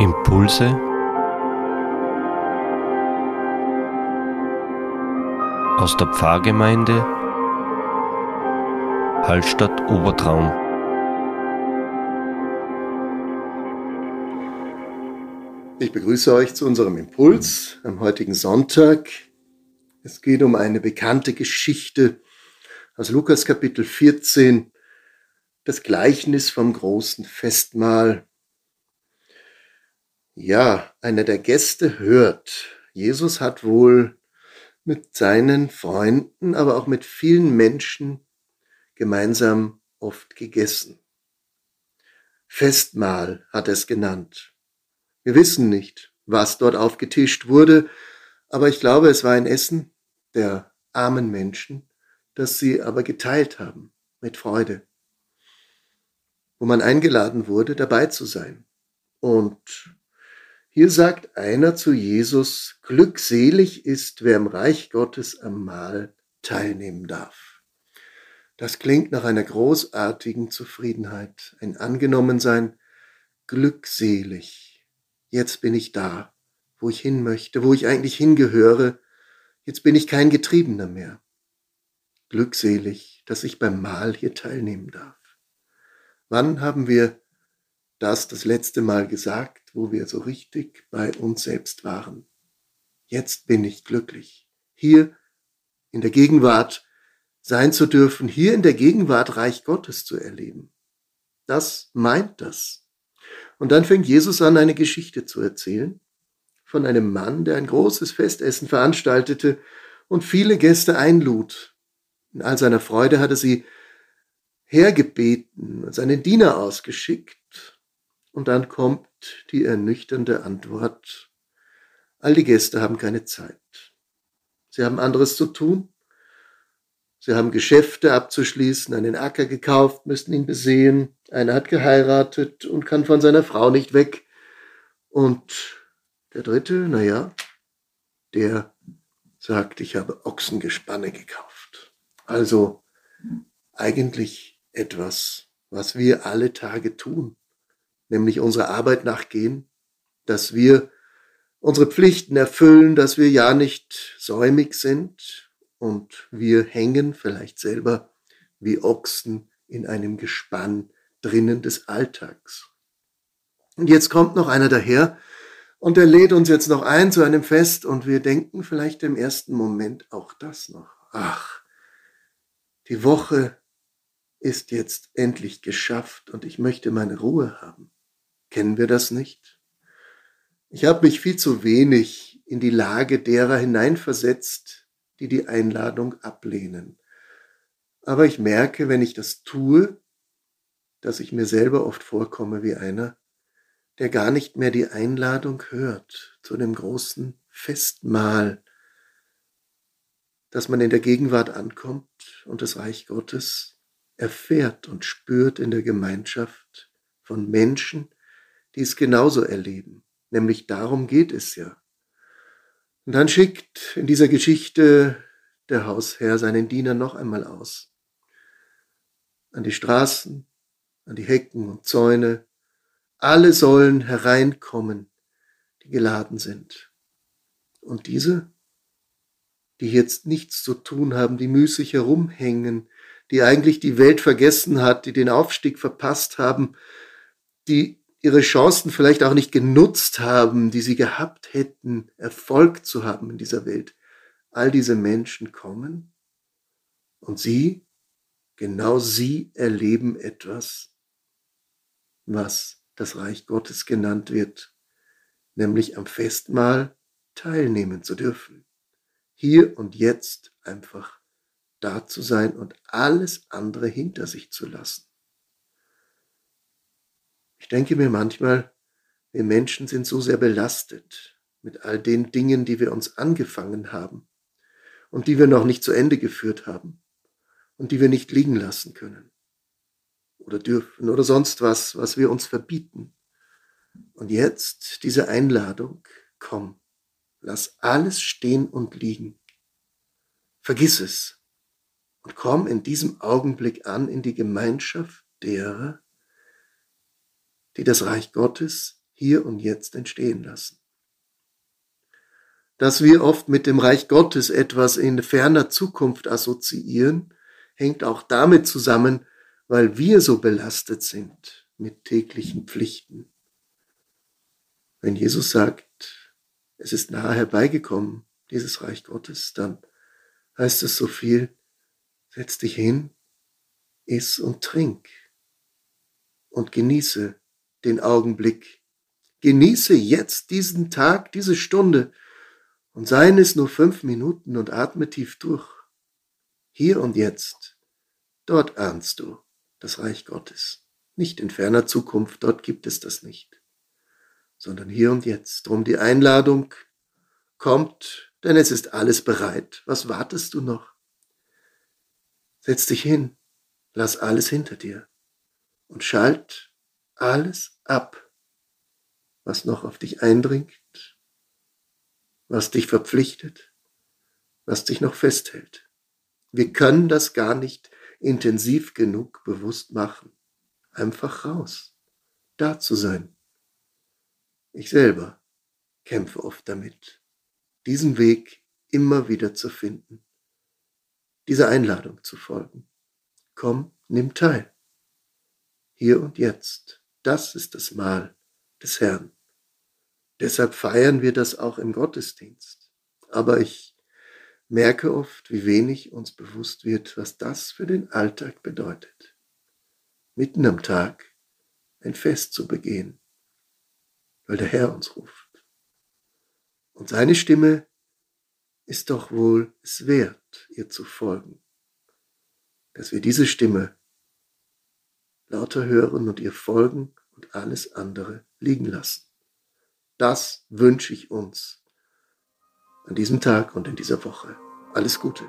Impulse aus der Pfarrgemeinde Hallstatt Obertraum. Ich begrüße euch zu unserem Impuls am heutigen Sonntag. Es geht um eine bekannte Geschichte aus Lukas Kapitel 14, das Gleichnis vom großen Festmahl. Ja, einer der Gäste hört, Jesus hat wohl mit seinen Freunden, aber auch mit vielen Menschen gemeinsam oft gegessen. Festmahl hat er es genannt. Wir wissen nicht, was dort aufgetischt wurde, aber ich glaube, es war ein Essen der armen Menschen, das sie aber geteilt haben mit Freude wo man eingeladen wurde, dabei zu sein. Und hier sagt einer zu Jesus, glückselig ist, wer im Reich Gottes am Mahl teilnehmen darf. Das klingt nach einer großartigen Zufriedenheit, ein Angenommensein, glückselig. Jetzt bin ich da, wo ich hin möchte, wo ich eigentlich hingehöre. Jetzt bin ich kein Getriebener mehr. Glückselig, dass ich beim Mahl hier teilnehmen darf. Wann haben wir das das letzte Mal gesagt, wo wir so richtig bei uns selbst waren? Jetzt bin ich glücklich, hier in der Gegenwart sein zu dürfen, hier in der Gegenwart Reich Gottes zu erleben. Das meint das. Und dann fängt Jesus an, eine Geschichte zu erzählen von einem Mann, der ein großes Festessen veranstaltete und viele Gäste einlud. In all seiner Freude hatte sie hergebeten, seinen Diener ausgeschickt, und dann kommt die ernüchternde Antwort, all die Gäste haben keine Zeit. Sie haben anderes zu tun. Sie haben Geschäfte abzuschließen, einen Acker gekauft, müssen ihn besehen. Einer hat geheiratet und kann von seiner Frau nicht weg. Und der dritte, na ja, der sagt, ich habe Ochsengespanne gekauft. Also eigentlich etwas, was wir alle Tage tun, nämlich unserer Arbeit nachgehen, dass wir unsere Pflichten erfüllen, dass wir ja nicht säumig sind und wir hängen vielleicht selber wie Ochsen in einem Gespann drinnen des Alltags. Und jetzt kommt noch einer daher und er lädt uns jetzt noch ein zu einem Fest und wir denken vielleicht im ersten Moment auch das noch. Ach, die Woche ist jetzt endlich geschafft und ich möchte meine Ruhe haben. Kennen wir das nicht? Ich habe mich viel zu wenig in die Lage derer hineinversetzt, die die Einladung ablehnen. Aber ich merke, wenn ich das tue, dass ich mir selber oft vorkomme wie einer, der gar nicht mehr die Einladung hört zu dem großen Festmahl, dass man in der Gegenwart ankommt und das Reich Gottes erfährt und spürt in der Gemeinschaft von Menschen, die es genauso erleben. Nämlich darum geht es ja. Und dann schickt in dieser Geschichte der Hausherr seinen Diener noch einmal aus. An die Straßen, an die Hecken und Zäune. Alle sollen hereinkommen, die geladen sind. Und diese, die jetzt nichts zu tun haben, die müßig herumhängen, die eigentlich die Welt vergessen hat, die den Aufstieg verpasst haben, die ihre Chancen vielleicht auch nicht genutzt haben, die sie gehabt hätten, Erfolg zu haben in dieser Welt. All diese Menschen kommen und sie, genau sie erleben etwas, was das Reich Gottes genannt wird, nämlich am Festmahl teilnehmen zu dürfen. Hier und jetzt einfach da zu sein und alles andere hinter sich zu lassen. Ich denke mir manchmal, wir Menschen sind so sehr belastet mit all den Dingen, die wir uns angefangen haben und die wir noch nicht zu Ende geführt haben und die wir nicht liegen lassen können oder dürfen oder sonst was, was wir uns verbieten. Und jetzt diese Einladung, komm, lass alles stehen und liegen. Vergiss es, und komm in diesem Augenblick an in die Gemeinschaft derer, die das Reich Gottes hier und jetzt entstehen lassen. Dass wir oft mit dem Reich Gottes etwas in ferner Zukunft assoziieren, hängt auch damit zusammen, weil wir so belastet sind mit täglichen Pflichten. Wenn Jesus sagt, es ist nahe herbeigekommen, dieses Reich Gottes, dann heißt es so viel, setz dich hin, iss und trink und genieße den Augenblick. Genieße jetzt diesen Tag, diese Stunde und seien es nur fünf Minuten und atme tief durch. Hier und jetzt, dort ahnst du das Reich Gottes. Nicht in ferner Zukunft, dort gibt es das nicht, sondern hier und jetzt. Drum die Einladung kommt, denn es ist alles bereit. Was wartest du noch? Setz dich hin, lass alles hinter dir und schalt alles ab, was noch auf dich eindringt, was dich verpflichtet, was dich noch festhält. Wir können das gar nicht intensiv genug bewusst machen. Einfach raus, da zu sein. Ich selber kämpfe oft damit, diesen Weg immer wieder zu finden, dieser Einladung zu folgen. Komm, nimm teil. Hier und jetzt. Das ist das Mahl des Herrn. Deshalb feiern wir das auch im Gottesdienst. Aber ich merke oft, wie wenig uns bewusst wird, was das für den Alltag bedeutet. Mitten am Tag ein Fest zu begehen, weil der Herr uns ruft. Und seine Stimme ist doch wohl es wert, ihr zu folgen, dass wir diese Stimme lauter hören und ihr folgen und alles andere liegen lassen. Das wünsche ich uns an diesem Tag und in dieser Woche. Alles Gute.